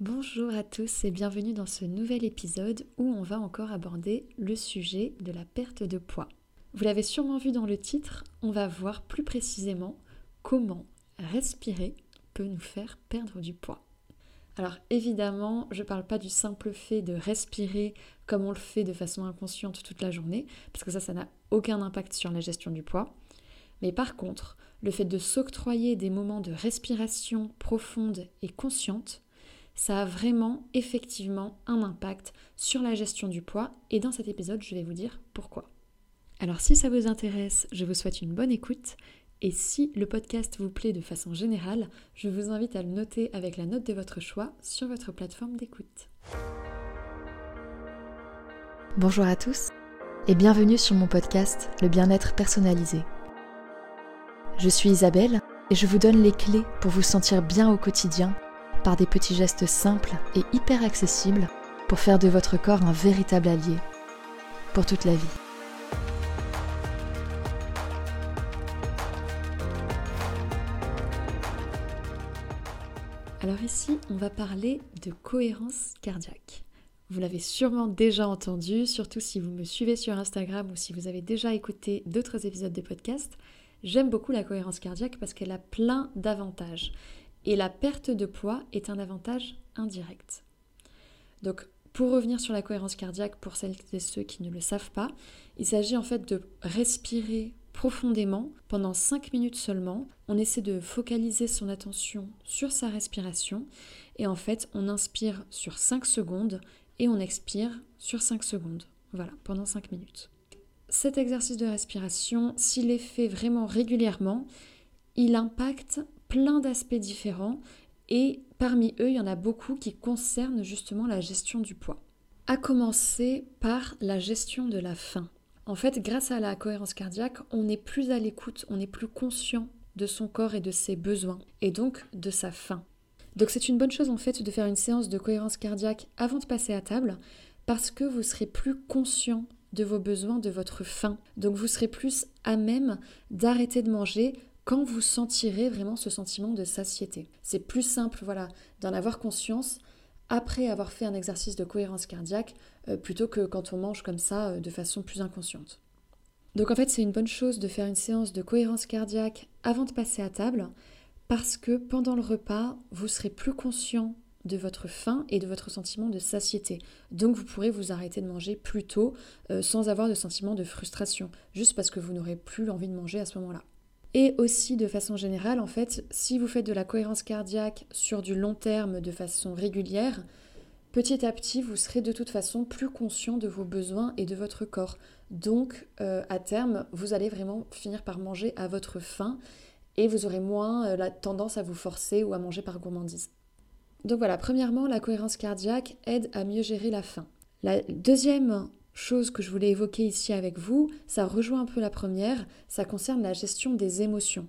Bonjour à tous et bienvenue dans ce nouvel épisode où on va encore aborder le sujet de la perte de poids. Vous l'avez sûrement vu dans le titre, on va voir plus précisément comment respirer peut nous faire perdre du poids. Alors évidemment, je ne parle pas du simple fait de respirer comme on le fait de façon inconsciente toute la journée, parce que ça, ça n'a aucun impact sur la gestion du poids. Mais par contre, le fait de s'octroyer des moments de respiration profonde et consciente, ça a vraiment effectivement un impact sur la gestion du poids et dans cet épisode je vais vous dire pourquoi. Alors si ça vous intéresse, je vous souhaite une bonne écoute et si le podcast vous plaît de façon générale, je vous invite à le noter avec la note de votre choix sur votre plateforme d'écoute. Bonjour à tous et bienvenue sur mon podcast Le bien-être personnalisé. Je suis Isabelle et je vous donne les clés pour vous sentir bien au quotidien par des petits gestes simples et hyper accessibles pour faire de votre corps un véritable allié pour toute la vie. Alors ici, on va parler de cohérence cardiaque. Vous l'avez sûrement déjà entendu, surtout si vous me suivez sur Instagram ou si vous avez déjà écouté d'autres épisodes des podcasts. J'aime beaucoup la cohérence cardiaque parce qu'elle a plein d'avantages. Et la perte de poids est un avantage indirect. Donc, pour revenir sur la cohérence cardiaque, pour celles et ceux qui ne le savent pas, il s'agit en fait de respirer profondément pendant 5 minutes seulement. On essaie de focaliser son attention sur sa respiration et en fait, on inspire sur 5 secondes et on expire sur 5 secondes. Voilà, pendant 5 minutes. Cet exercice de respiration, s'il est fait vraiment régulièrement, il impacte plein d'aspects différents et parmi eux, il y en a beaucoup qui concernent justement la gestion du poids. À commencer par la gestion de la faim. En fait, grâce à la cohérence cardiaque, on est plus à l'écoute, on est plus conscient de son corps et de ses besoins, et donc de sa faim. Donc c'est une bonne chose en fait de faire une séance de cohérence cardiaque avant de passer à table, parce que vous serez plus conscient de vos besoins, de votre faim. Donc vous serez plus à même d'arrêter de manger quand vous sentirez vraiment ce sentiment de satiété. C'est plus simple, voilà, d'en avoir conscience après avoir fait un exercice de cohérence cardiaque euh, plutôt que quand on mange comme ça euh, de façon plus inconsciente. Donc en fait, c'est une bonne chose de faire une séance de cohérence cardiaque avant de passer à table parce que pendant le repas, vous serez plus conscient de votre faim et de votre sentiment de satiété. Donc vous pourrez vous arrêter de manger plus tôt euh, sans avoir de sentiment de frustration, juste parce que vous n'aurez plus envie de manger à ce moment-là. Et aussi de façon générale, en fait, si vous faites de la cohérence cardiaque sur du long terme de façon régulière, petit à petit, vous serez de toute façon plus conscient de vos besoins et de votre corps. Donc, euh, à terme, vous allez vraiment finir par manger à votre faim et vous aurez moins euh, la tendance à vous forcer ou à manger par gourmandise. Donc voilà, premièrement, la cohérence cardiaque aide à mieux gérer la faim. La deuxième chose que je voulais évoquer ici avec vous, ça rejoint un peu la première, ça concerne la gestion des émotions.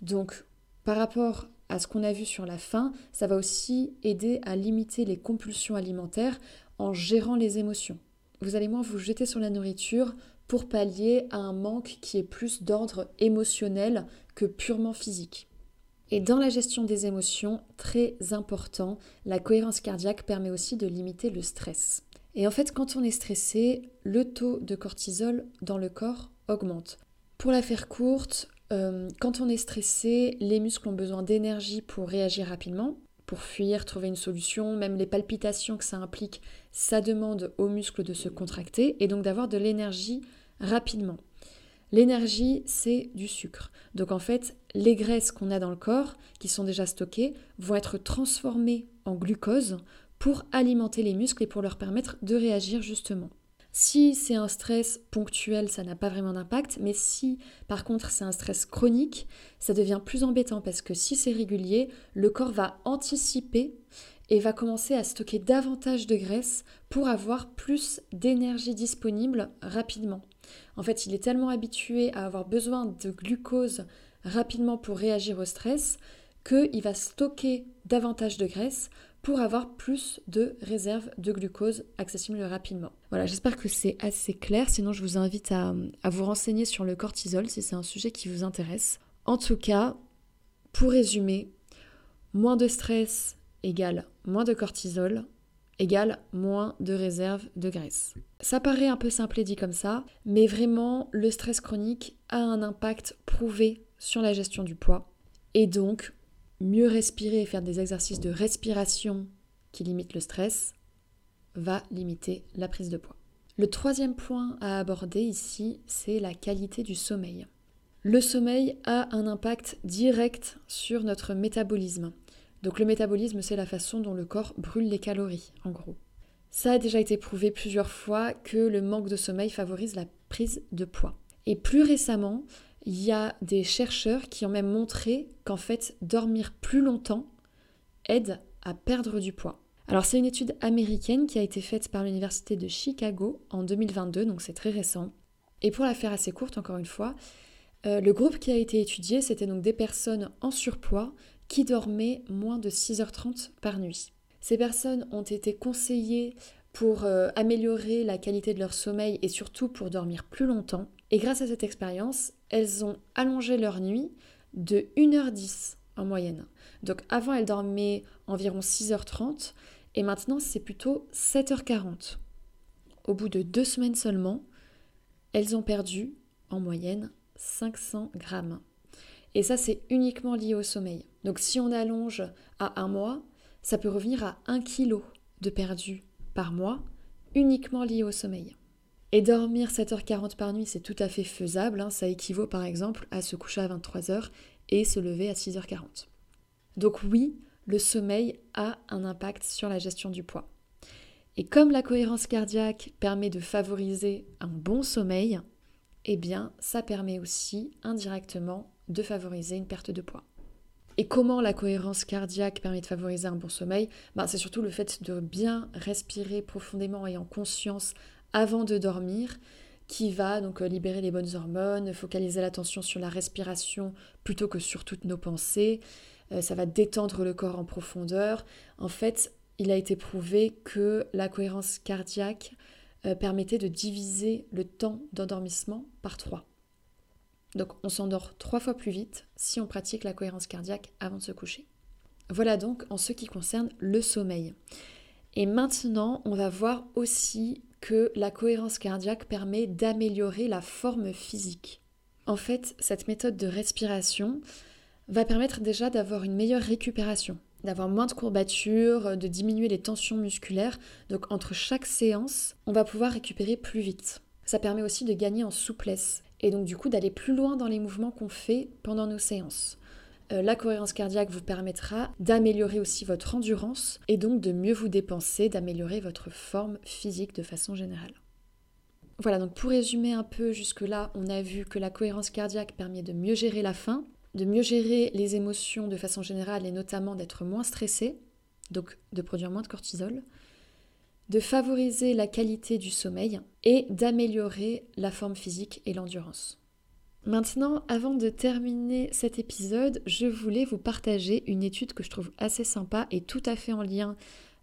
Donc par rapport à ce qu'on a vu sur la faim, ça va aussi aider à limiter les compulsions alimentaires en gérant les émotions. Vous allez moins vous jeter sur la nourriture pour pallier à un manque qui est plus d'ordre émotionnel que purement physique. Et dans la gestion des émotions, très important, la cohérence cardiaque permet aussi de limiter le stress. Et en fait, quand on est stressé, le taux de cortisol dans le corps augmente. Pour la faire courte, euh, quand on est stressé, les muscles ont besoin d'énergie pour réagir rapidement, pour fuir, trouver une solution, même les palpitations que ça implique, ça demande aux muscles de se contracter et donc d'avoir de l'énergie rapidement. L'énergie, c'est du sucre. Donc en fait, les graisses qu'on a dans le corps, qui sont déjà stockées, vont être transformées en glucose pour alimenter les muscles et pour leur permettre de réagir justement. Si c'est un stress ponctuel, ça n'a pas vraiment d'impact, mais si par contre c'est un stress chronique, ça devient plus embêtant parce que si c'est régulier, le corps va anticiper et va commencer à stocker davantage de graisse pour avoir plus d'énergie disponible rapidement. En fait, il est tellement habitué à avoir besoin de glucose rapidement pour réagir au stress qu'il va stocker davantage de graisse pour avoir plus de réserves de glucose accessibles rapidement. Voilà, j'espère que c'est assez clair, sinon je vous invite à, vous renseigner sur le cortisol si c'est un sujet qui vous intéresse. En tout cas, pour résumer, moins de stress égale moins de cortisol égale moins de réserve de graisse. Ça paraît un peu simple dit comme ça, mais vraiment le stress chronique a un impact prouvé sur la gestion du poids. Et donc, mieux respirer et faire des exercices de respiration qui limitent le stress va limiter la prise de poids. Le troisième point à aborder ici, c'est la qualité du sommeil. Le sommeil a un impact direct sur notre métabolisme. Donc le métabolisme, c'est la façon dont le corps brûle les calories, en gros. Ça a déjà été prouvé plusieurs fois que le manque de sommeil favorise la prise de poids. Et plus récemment, il y a des chercheurs qui ont même montré qu'en fait, dormir plus longtemps aide à perdre du poids. Alors c'est une étude américaine qui a été faite par l'Université de Chicago en 2022, donc c'est très récent. Et pour la faire assez courte, encore une fois, euh, le groupe qui a été étudié, c'était donc des personnes en surpoids qui dormaient moins de 6h30 par nuit. Ces personnes ont été conseillées pour euh, améliorer la qualité de leur sommeil et surtout pour dormir plus longtemps. Et grâce à cette expérience, elles ont allongé leur nuit de 1h10 en moyenne. Donc avant, elles dormaient environ 6h30 et maintenant, c'est plutôt 7h40. Au bout de deux semaines seulement, elles ont perdu en moyenne 500 grammes. Et ça, c'est uniquement lié au sommeil. Donc si on allonge à un mois, ça peut revenir à 1 kg de perdu par mois, uniquement lié au sommeil. Et dormir 7h40 par nuit, c'est tout à fait faisable. Hein. Ça équivaut par exemple à se coucher à 23h et se lever à 6h40. Donc oui, le sommeil a un impact sur la gestion du poids. Et comme la cohérence cardiaque permet de favoriser un bon sommeil, eh bien ça permet aussi indirectement de favoriser une perte de poids. Et comment la cohérence cardiaque permet de favoriser un bon sommeil? Ben, C'est surtout le fait de bien respirer profondément et en conscience avant de dormir qui va donc libérer les bonnes hormones, focaliser l'attention sur la respiration plutôt que sur toutes nos pensées, euh, ça va détendre le corps en profondeur. En fait, il a été prouvé que la cohérence cardiaque euh, permettait de diviser le temps d'endormissement par trois. Donc on s'endort trois fois plus vite si on pratique la cohérence cardiaque avant de se coucher. Voilà donc en ce qui concerne le sommeil. Et maintenant, on va voir aussi que la cohérence cardiaque permet d'améliorer la forme physique. En fait, cette méthode de respiration, va permettre déjà d'avoir une meilleure récupération, d'avoir moins de courbatures, de diminuer les tensions musculaires. Donc entre chaque séance, on va pouvoir récupérer plus vite. Ça permet aussi de gagner en souplesse et donc du coup d'aller plus loin dans les mouvements qu'on fait pendant nos séances. Euh, la cohérence cardiaque vous permettra d'améliorer aussi votre endurance et donc de mieux vous dépenser, d'améliorer votre forme physique de façon générale. Voilà, donc pour résumer un peu jusque-là, on a vu que la cohérence cardiaque permet de mieux gérer la faim, de mieux gérer les émotions de façon générale et notamment d'être moins stressé, donc de produire moins de cortisol, de favoriser la qualité du sommeil et d'améliorer la forme physique et l'endurance. Maintenant, avant de terminer cet épisode, je voulais vous partager une étude que je trouve assez sympa et tout à fait en lien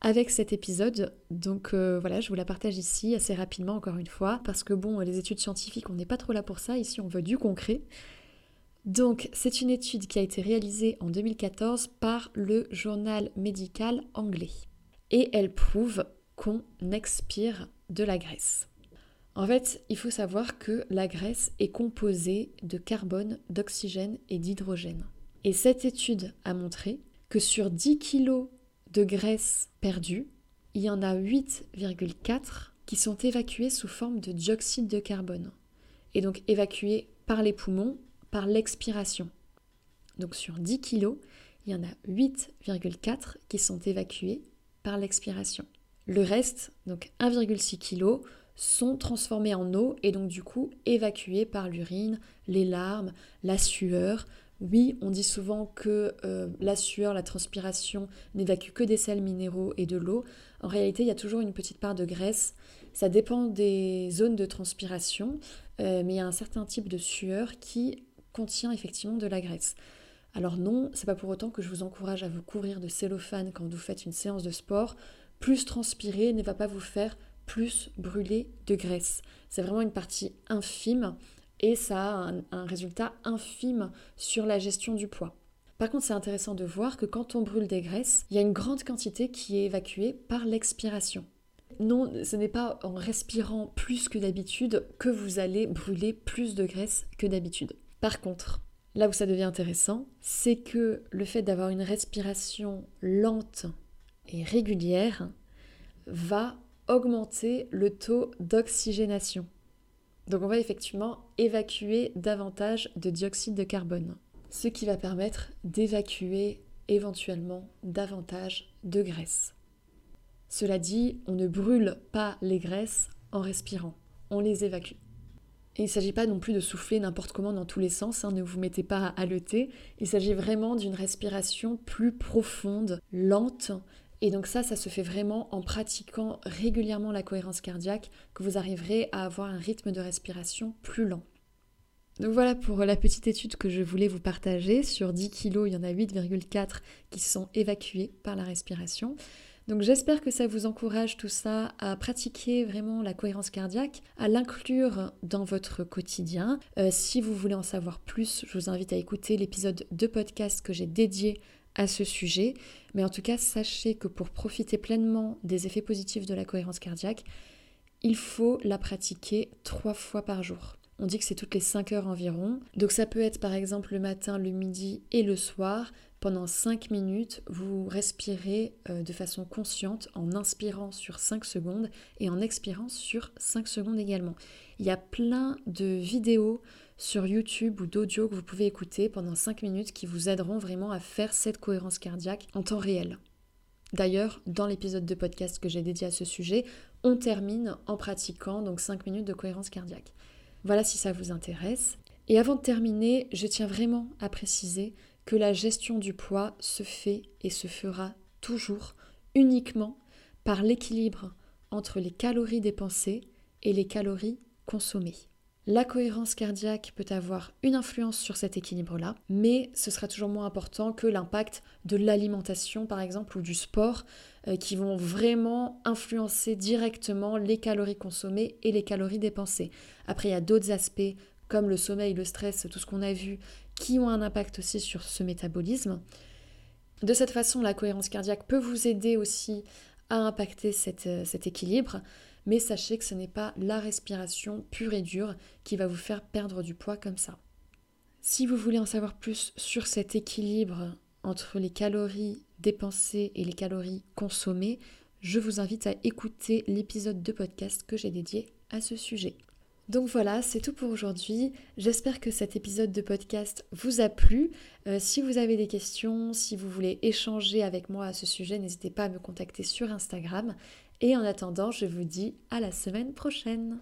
avec cet épisode. Donc euh, voilà, je vous la partage ici assez rapidement encore une fois, parce que bon, les études scientifiques, on n'est pas trop là pour ça, ici on veut du concret. Donc, c'est une étude qui a été réalisée en 2014 par le journal médical anglais. Et elle prouve qu'on expire de la graisse. En fait, il faut savoir que la graisse est composée de carbone, d'oxygène et d'hydrogène. Et cette étude a montré que sur 10 kg de graisse perdue, il y en a 8,4 qui sont évacués sous forme de dioxyde de carbone. Et donc évacués par les poumons par l'expiration. Donc sur 10 kg, il y en a 8,4 qui sont évacués par l'expiration. Le reste, donc 1,6 kg, sont transformés en eau et donc du coup évacués par l'urine, les larmes, la sueur. Oui, on dit souvent que euh, la sueur, la transpiration n'évacue que des sels minéraux et de l'eau. En réalité, il y a toujours une petite part de graisse. Ça dépend des zones de transpiration, euh, mais il y a un certain type de sueur qui contient effectivement de la graisse. Alors non, c'est pas pour autant que je vous encourage à vous couvrir de cellophane quand vous faites une séance de sport. Plus transpirer ne va pas vous faire plus brûler de graisse. C'est vraiment une partie infime et ça a un, un résultat infime sur la gestion du poids. Par contre, c'est intéressant de voir que quand on brûle des graisses, il y a une grande quantité qui est évacuée par l'expiration. Non, ce n'est pas en respirant plus que d'habitude que vous allez brûler plus de graisse que d'habitude. Par contre, là où ça devient intéressant, c'est que le fait d'avoir une respiration lente et régulière va augmenter le taux d'oxygénation. Donc on va effectivement évacuer davantage de dioxyde de carbone, ce qui va permettre d'évacuer éventuellement davantage de graisse. Cela dit, on ne brûle pas les graisses en respirant, on les évacue. Et il ne s'agit pas non plus de souffler n'importe comment dans tous les sens, hein, ne vous mettez pas à haleter, il s'agit vraiment d'une respiration plus profonde, lente, et donc ça, ça se fait vraiment en pratiquant régulièrement la cohérence cardiaque que vous arriverez à avoir un rythme de respiration plus lent. Donc voilà pour la petite étude que je voulais vous partager. Sur 10 kg, il y en a 8,4 qui sont évacués par la respiration. Donc j'espère que ça vous encourage tout ça à pratiquer vraiment la cohérence cardiaque, à l'inclure dans votre quotidien. Euh, si vous voulez en savoir plus, je vous invite à écouter l'épisode de podcast que j'ai dédié à ce sujet. Mais en tout cas, sachez que pour profiter pleinement des effets positifs de la cohérence cardiaque, il faut la pratiquer trois fois par jour. On dit que c'est toutes les 5 heures environ. Donc ça peut être par exemple le matin, le midi et le soir. Pendant 5 minutes, vous respirez euh, de façon consciente en inspirant sur 5 secondes et en expirant sur 5 secondes également. Il y a plein de vidéos sur YouTube ou d'audio que vous pouvez écouter pendant 5 minutes qui vous aideront vraiment à faire cette cohérence cardiaque en temps réel. D'ailleurs, dans l'épisode de podcast que j'ai dédié à ce sujet, on termine en pratiquant donc 5 minutes de cohérence cardiaque. Voilà si ça vous intéresse. Et avant de terminer, je tiens vraiment à préciser que la gestion du poids se fait et se fera toujours uniquement par l'équilibre entre les calories dépensées et les calories consommées. La cohérence cardiaque peut avoir une influence sur cet équilibre-là, mais ce sera toujours moins important que l'impact de l'alimentation, par exemple, ou du sport, euh, qui vont vraiment influencer directement les calories consommées et les calories dépensées. Après, il y a d'autres aspects comme le sommeil, le stress, tout ce qu'on a vu, qui ont un impact aussi sur ce métabolisme. De cette façon, la cohérence cardiaque peut vous aider aussi à impacter euh, cet équilibre, mais sachez que ce n'est pas la respiration pure et dure qui va vous faire perdre du poids comme ça. Si vous voulez en savoir plus sur cet équilibre entre les calories dépensées et les calories consommées, je vous invite à écouter l'épisode de podcast que j'ai dédié à ce sujet. Donc voilà, c'est tout pour aujourd'hui. J'espère que cet épisode de podcast vous a plu. Euh, si vous avez des questions, si vous voulez échanger avec moi à ce sujet, n'hésitez pas à me contacter sur Instagram. Et en attendant, je vous dis à la semaine prochaine.